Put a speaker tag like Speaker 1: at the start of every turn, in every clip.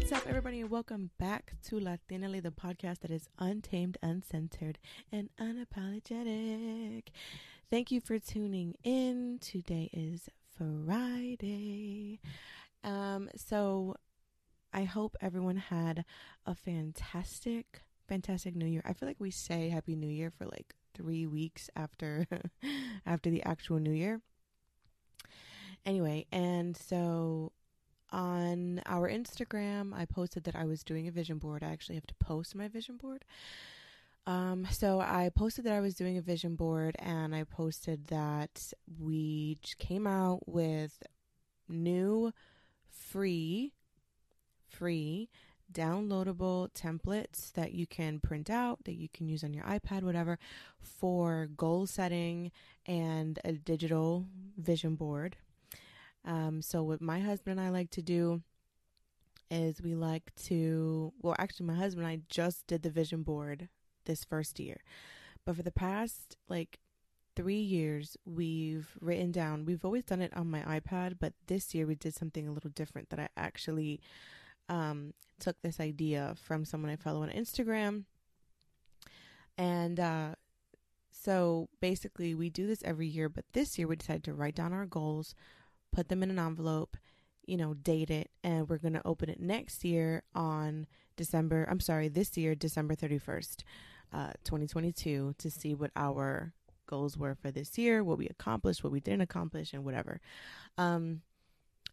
Speaker 1: What's up, everybody, and welcome back to Latinally, the podcast that is untamed, uncensored, and unapologetic. Thank you for tuning in. Today is Friday. Um, so I hope everyone had a fantastic, fantastic New Year. I feel like we say Happy New Year for like three weeks after after the actual New Year. Anyway, and so on our Instagram, I posted that I was doing a vision board. I actually have to post my vision board. Um, so I posted that I was doing a vision board, and I posted that we came out with new, free, free downloadable templates that you can print out, that you can use on your iPad, whatever, for goal setting and a digital vision board um, so what my husband and I like to do is we like to well actually my husband and I just did the vision board this first year. But for the past like 3 years we've written down we've always done it on my iPad, but this year we did something a little different that I actually um, took this idea from someone I follow on Instagram. And uh, so basically, we do this every year, but this year we decided to write down our goals, put them in an envelope, you know, date it, and we're going to open it next year on December, I'm sorry, this year, December 31st, uh, 2022, to see what our goals were for this year, what we accomplished, what we didn't accomplish, and whatever. Um,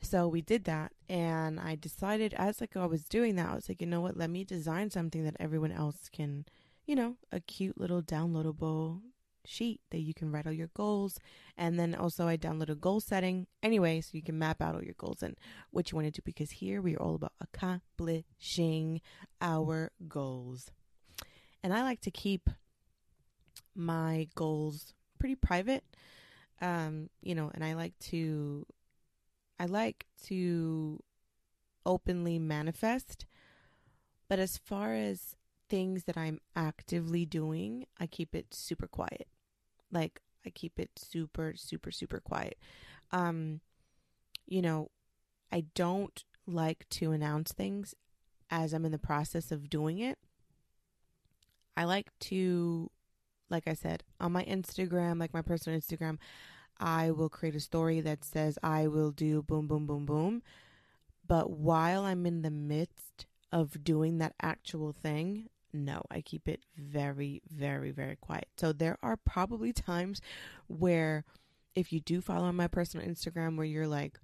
Speaker 1: so we did that, and I decided as like I was doing that, I was like, you know what, let me design something that everyone else can, you know, a cute little downloadable sheet that you can write all your goals. And then also I download a goal setting anyway, so you can map out all your goals and what you want to do because here we are all about accomplishing our goals. And I like to keep my goals pretty private. Um, you know, and I like to I like to openly manifest. But as far as things that I'm actively doing, I keep it super quiet. Like I keep it super super super quiet. Um you know, I don't like to announce things as I'm in the process of doing it. I like to like I said, on my Instagram, like my personal Instagram, I will create a story that says I will do boom boom boom boom. But while I'm in the midst of doing that actual thing, no, I keep it very, very, very quiet. So there are probably times where if you do follow on my personal Instagram where you're like,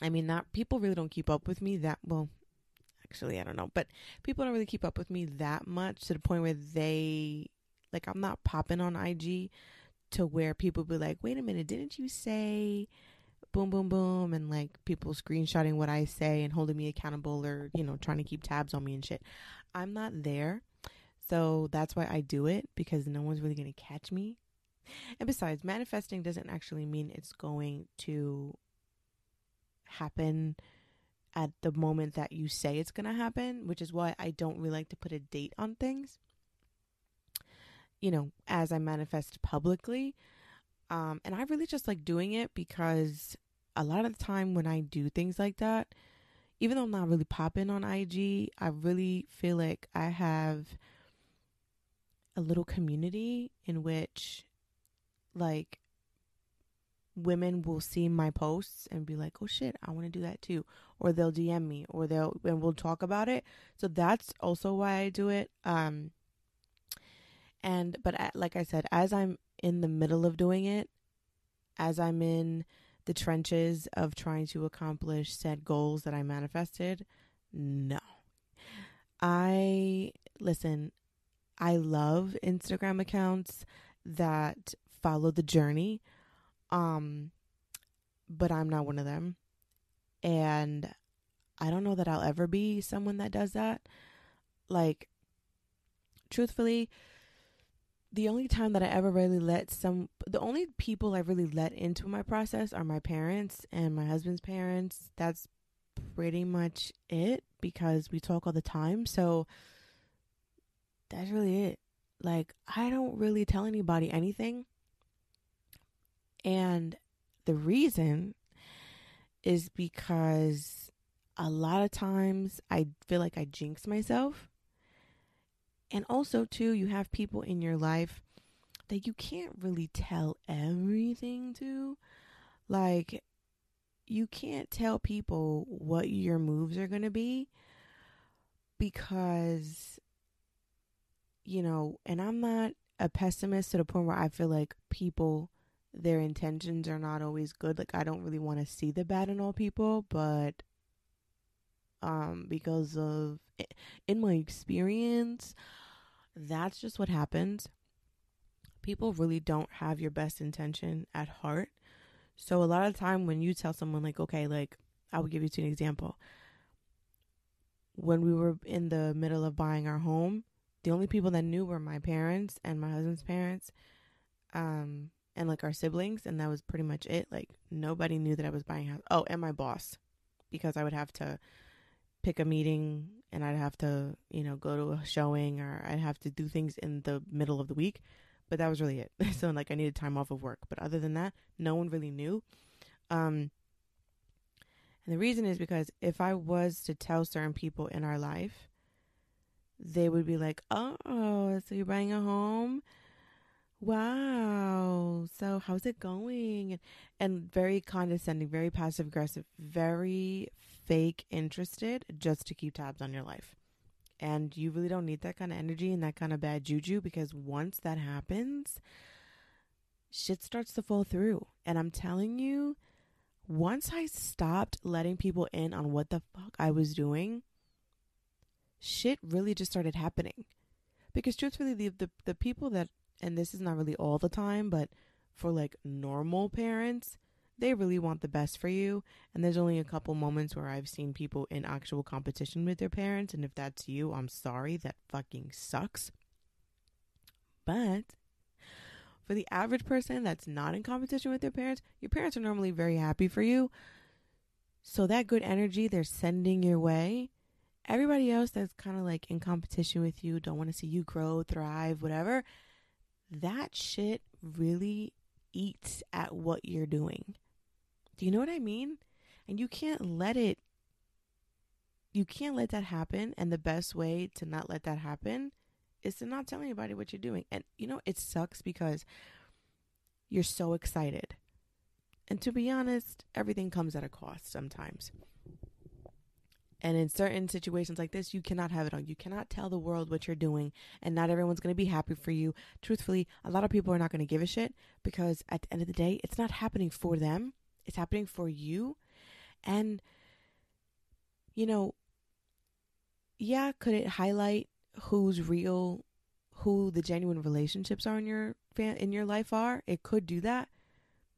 Speaker 1: I mean, not people really don't keep up with me that well. Actually, I don't know, but people don't really keep up with me that much to the point where they like I'm not popping on IG to where people be like, "Wait a minute, didn't you say?" boom, boom, boom, and like people screenshotting what I say and holding me accountable or, you know, trying to keep tabs on me and shit. I'm not there. So that's why I do it because no one's really going to catch me. And besides, manifesting doesn't actually mean it's going to happen at the moment that you say it's going to happen, which is why I don't really like to put a date on things. You know, as I manifest publicly. Um, and I really just like doing it because a lot of the time when I do things like that, even though I'm not really popping on IG, I really feel like I have a little community in which like women will see my posts and be like, "Oh shit, I want to do that too." Or they'll DM me or they'll and we'll talk about it. So that's also why I do it. Um and but like I said, as I'm in the middle of doing it, as I'm in the trenches of trying to accomplish said goals that I manifested? No. I listen, I love Instagram accounts that follow the journey. Um but I'm not one of them. And I don't know that I'll ever be someone that does that. Like truthfully, the only time that I ever really let some, the only people I really let into my process are my parents and my husband's parents. That's pretty much it because we talk all the time. So that's really it. Like, I don't really tell anybody anything. And the reason is because a lot of times I feel like I jinx myself. And also, too, you have people in your life that you can't really tell everything to. Like, you can't tell people what your moves are going to be because, you know, and I'm not a pessimist to the point where I feel like people, their intentions are not always good. Like, I don't really want to see the bad in all people, but um, because of, in my experience, that's just what happens. People really don't have your best intention at heart. So a lot of time when you tell someone like, okay, like I will give you an example. When we were in the middle of buying our home, the only people that knew were my parents and my husband's parents, um, and like our siblings, and that was pretty much it. Like nobody knew that I was buying a house. Oh, and my boss, because I would have to pick a meeting and I'd have to, you know, go to a showing or I'd have to do things in the middle of the week. But that was really it. so like I needed time off of work. But other than that, no one really knew. Um and the reason is because if I was to tell certain people in our life, they would be like, "Oh, so you're buying a home? Wow. So how's it going?" And very condescending, very passive aggressive, very fake interested just to keep tabs on your life. And you really don't need that kind of energy and that kind of bad juju because once that happens, shit starts to fall through. And I'm telling you, once I stopped letting people in on what the fuck I was doing, shit really just started happening. Because truthfully, the, the, the people that, and this is not really all the time, but for like normal parents, they really want the best for you. And there's only a couple moments where I've seen people in actual competition with their parents. And if that's you, I'm sorry. That fucking sucks. But for the average person that's not in competition with their parents, your parents are normally very happy for you. So that good energy they're sending your way, everybody else that's kind of like in competition with you, don't want to see you grow, thrive, whatever, that shit really eats at what you're doing. Do you know what I mean? And you can't let it you can't let that happen and the best way to not let that happen is to not tell anybody what you're doing. And you know, it sucks because you're so excited. And to be honest, everything comes at a cost sometimes. And in certain situations like this, you cannot have it on. You cannot tell the world what you're doing, and not everyone's going to be happy for you. Truthfully, a lot of people are not going to give a shit because at the end of the day, it's not happening for them, it's happening for you. And, you know, yeah, could it highlight who's real, who the genuine relationships are in your fan in your life are? It could do that.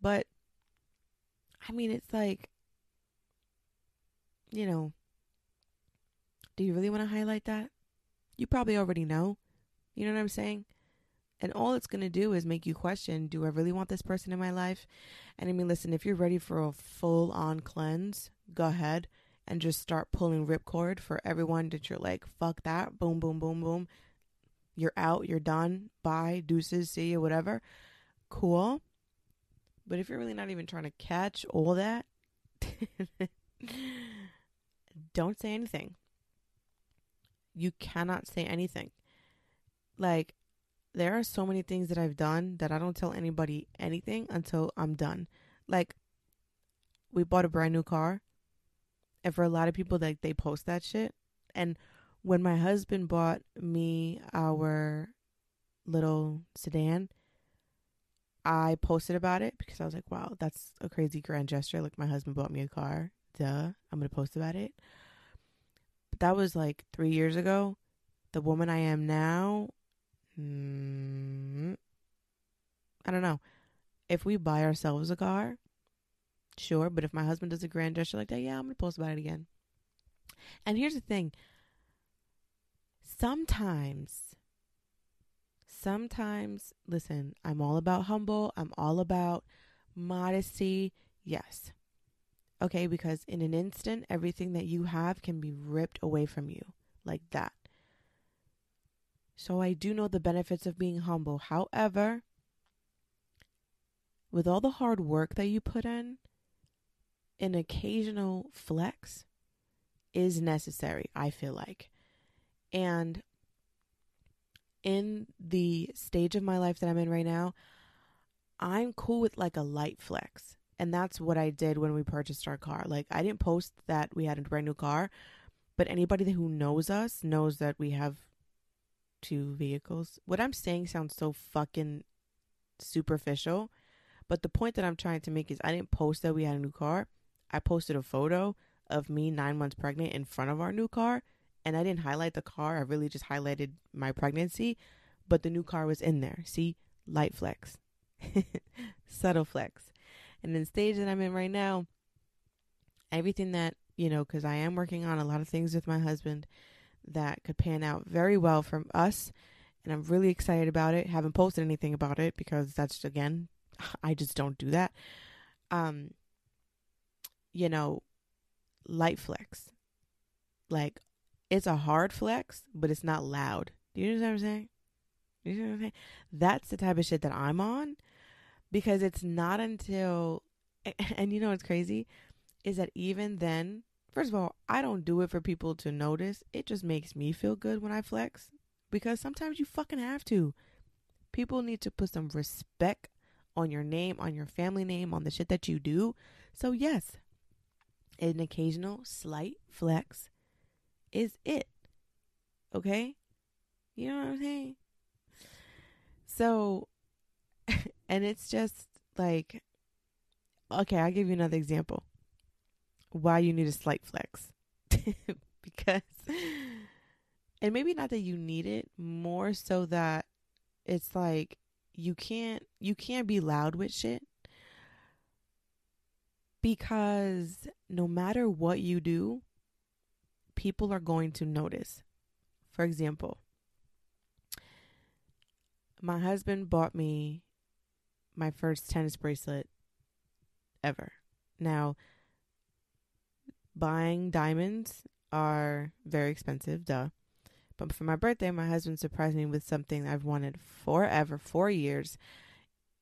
Speaker 1: But I mean, it's like, you know, do you really want to highlight that? You probably already know. You know what I'm saying? And all it's going to do is make you question do I really want this person in my life? And I mean, listen, if you're ready for a full on cleanse, go ahead and just start pulling ripcord for everyone that you're like, fuck that. Boom, boom, boom, boom. You're out. You're done. Bye. Deuces. See you. Whatever. Cool. But if you're really not even trying to catch all that, don't say anything you cannot say anything. Like, there are so many things that I've done that I don't tell anybody anything until I'm done. Like, we bought a brand new car, and for a lot of people, like, they post that shit. And when my husband bought me our little sedan, I posted about it because I was like, wow, that's a crazy grand gesture. Like, my husband bought me a car. Duh. I'm to post about it. But that was like three years ago. The woman I am now, mm, I don't know. If we buy ourselves a car, sure. But if my husband does a grand gesture like that, yeah, I'm going to post about it again. And here's the thing sometimes, sometimes, listen, I'm all about humble, I'm all about modesty. Yes. Okay, because in an instant, everything that you have can be ripped away from you like that. So I do know the benefits of being humble. However, with all the hard work that you put in, an occasional flex is necessary, I feel like. And in the stage of my life that I'm in right now, I'm cool with like a light flex. And that's what I did when we purchased our car. Like, I didn't post that we had a brand new car, but anybody who knows us knows that we have two vehicles. What I'm saying sounds so fucking superficial, but the point that I'm trying to make is I didn't post that we had a new car. I posted a photo of me nine months pregnant in front of our new car, and I didn't highlight the car. I really just highlighted my pregnancy, but the new car was in there. See, light flex, subtle flex. And the stage that I'm in right now, everything that, you know, because I am working on a lot of things with my husband that could pan out very well from us. And I'm really excited about it. Haven't posted anything about it because that's, again, I just don't do that. Um, you know, light flex. Like, it's a hard flex, but it's not loud. Do you know what I'm saying? You know what I'm saying? That's the type of shit that I'm on because it's not until and you know what's crazy is that even then first of all i don't do it for people to notice. It just makes me feel good when i flex because sometimes you fucking have to. People need to put some respect on your name on your family name on the shit that you do. So yes an occasional slight flex is it. Okay? You know what i'm saying? So and it's just like, okay, I'll give you another example. Why you need a slight flex. because, and maybe not that you need it, more so that it's like you can't you can't be loud with shit because no matter what you do people are going to notice for example my husband bought me my first tennis bracelet ever. Now, buying diamonds are very expensive, duh. But for my birthday, my husband surprised me with something I've wanted forever, four years,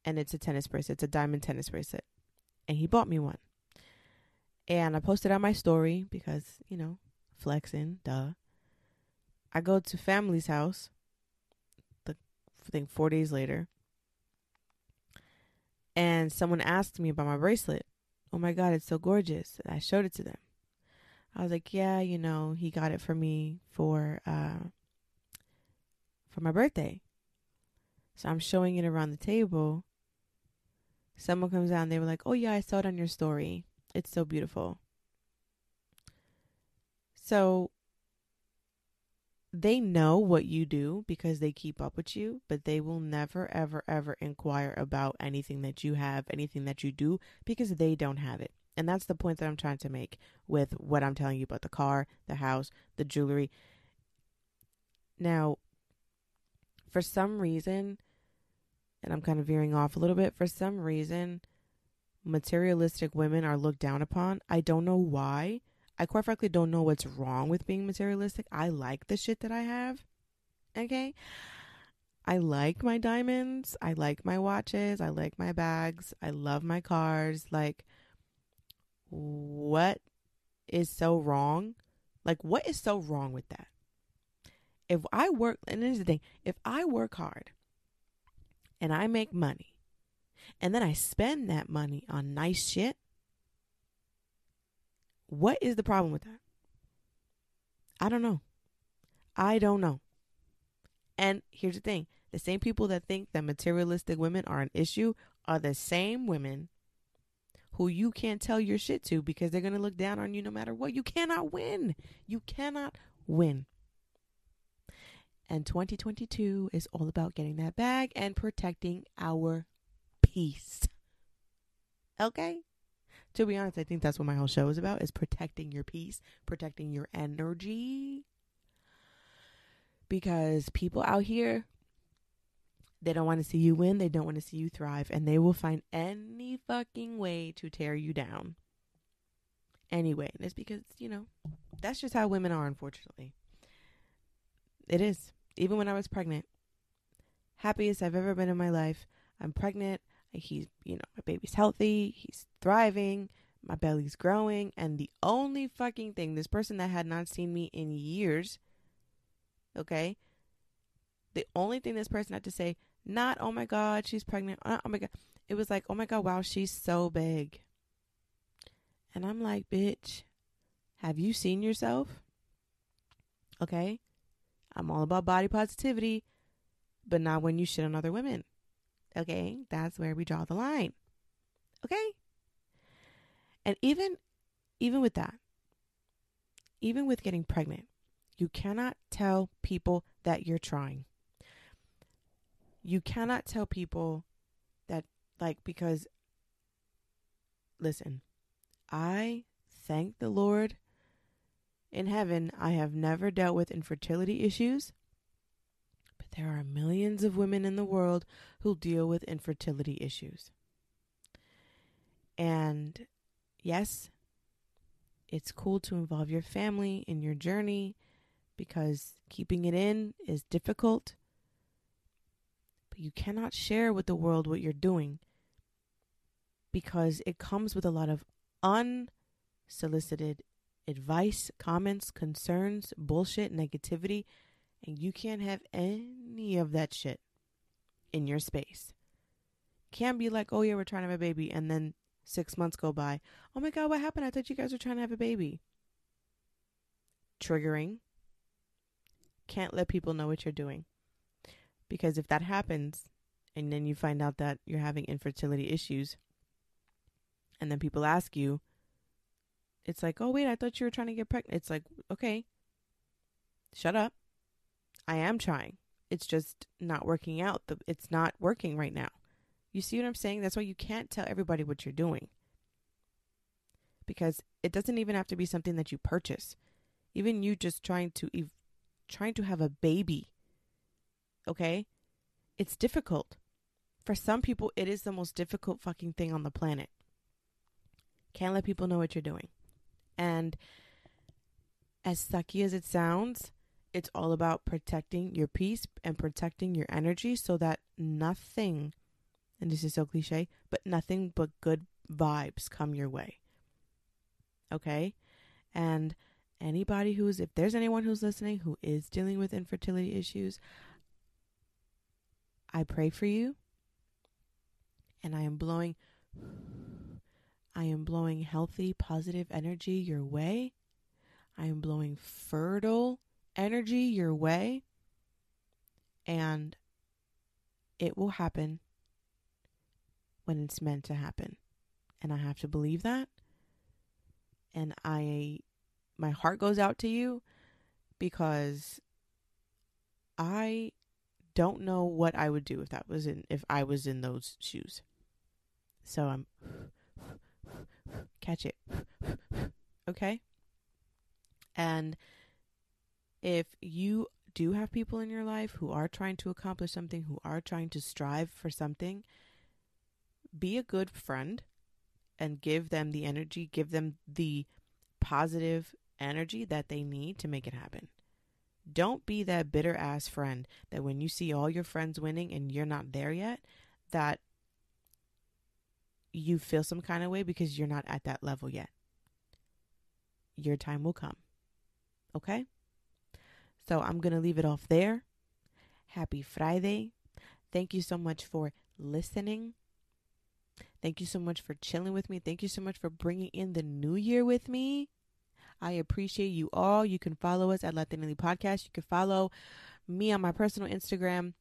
Speaker 1: and it's a tennis bracelet. It's a diamond tennis bracelet. And he bought me one. And I posted on my story because, you know, flexing, duh. I go to family's house, the I think four days later, and someone asked me about my bracelet. Oh my God, it's so gorgeous. And I showed it to them. I was like, yeah, you know, he got it for me for uh for my birthday. So I'm showing it around the table. Someone comes and they were like, "Oh yeah, I saw it on your story. It's so beautiful." So they know what you do because they keep up with you, but they will never, ever, ever inquire about anything that you have, anything that you do, because they don't have it. And that's the point that I'm trying to make with what I'm telling you about the car, the house, the jewelry. Now, for some reason, and I'm kind of veering off a little bit, for some reason, materialistic women are looked down upon. I don't know why I quite frankly don't know what's wrong with being materialistic. I like the shit that I have. Okay? I like my diamonds. I like my watches. I like my bags. I love my cars. Like, what is so wrong? Like, what is so wrong with that? If I work, and here's the thing if I work hard and I make money and then I spend that money on nice shit, what is the problem with that? I don't know. I don't know. And here's the thing the same people that think that materialistic women are an issue are the same women who you can't tell your shit to because they're going to look down on you no matter what. You cannot win. You cannot win. And 2022 is all about getting that bag and protecting our peace. Okay? to be honest, I think that's what my whole show is about is protecting your peace, protecting your energy. Because people out here they don't want to see you win, they don't want to see you thrive, and they will find any fucking way to tear you down. Anyway, and it's because, you know, that's just how women are, unfortunately. It is. Even when I was pregnant, happiest I've ever been in my life. I'm pregnant he's you know my baby's healthy he's thriving My belly's growing. And the only fucking thing, this person that had not seen me in years, okay? The only thing this person had to say, not, oh my God, she's pregnant. Uh, oh my God. It was like, oh my God, wow, she's so big. And I'm like, bitch, have you seen yourself? Okay? I'm all about body positivity, but not when you shit on other women. Okay? That's where we draw the line. Okay? And even even with that, even with getting pregnant, you cannot tell people that you're trying. You cannot tell people that like because listen, I thank the Lord in heaven I have never dealt with infertility issues. But there are millions of women in the world who deal with infertility issues. And yes, it's cool to involve your family in your journey because keeping it in is difficult. But you cannot share with the world what you're doing because it comes with a lot of unsolicited advice, comments, concerns, bullshit, negativity, and you can't have any of that shit in your space. Can't be like, oh yeah, we're trying to have a baby, and then six months go by. Oh my god, what happened? I thought you guys were trying to have a baby. Triggering. Can't let people know what you're doing. Because if that happens, and then you find out that you're having infertility issues, and then people ask you, it's like, oh, wait, I thought you were trying to get pregnant. It's like, okay, shut up. I am trying. It's just not working out. It's not working right now. You see what I'm saying? That's why you can't tell everybody what you're doing. Because it doesn't even have to be something that you purchase. Even you just trying to trying to have a baby. Okay? It's difficult. For some people it is the most difficult fucking thing on the planet. Can't let people know what you're doing. And as sucky as it sounds, it's all about protecting your peace and protecting your energy so that nothing, and this is so cliche, but nothing but good vibes come your way. Okay? And anybody who's, if there's anyone who's listening who is dealing with infertility issues, I pray for you. And I am blowing I am blowing healthy, positive energy your way. I am blowing fertile energy your way. And it will happen when it's meant to happen. And I have to believe that. And I, my heart goes out to you because I don't know what I would do if that was in, if I was in those shoes. So I'm catch it. okay? And if you do have people in your life who are trying to accomplish something, who are trying to strive for something, be a good friend and give them the energy, give them the positive energy that they need to make it happen. Don't be that bitter ass friend that when you see all your friends winning and you're not there yet, that you feel some kind of way because you're not at that level yet. Your time will come. Okay? So I'm going to leave it off there. Happy Friday. Thank you so much for listening. Thank you so much for chilling with me. Thank you so much for bringing in the new year with me. I appreciate you all. You can follow us at Latinely Podcast. You can follow me on my personal Instagram,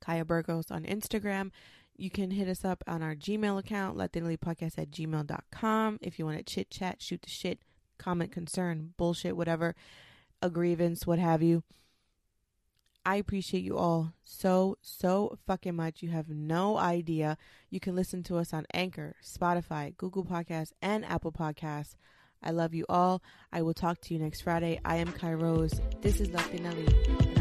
Speaker 1: Kaya Burgos on Instagram. You can hit us up on our Gmail account, Podcast at gmail.com. If you want to chit chat, shoot the shit, comment, concern, bullshit, whatever, a grievance, what have you. I appreciate you all so, so fucking much. You have no idea. You can listen to us on Anchor, Spotify, Google Podcasts, and Apple Podcasts. I love you all. I will talk to you next Friday. I am Kai Rose. This is Latinelli, and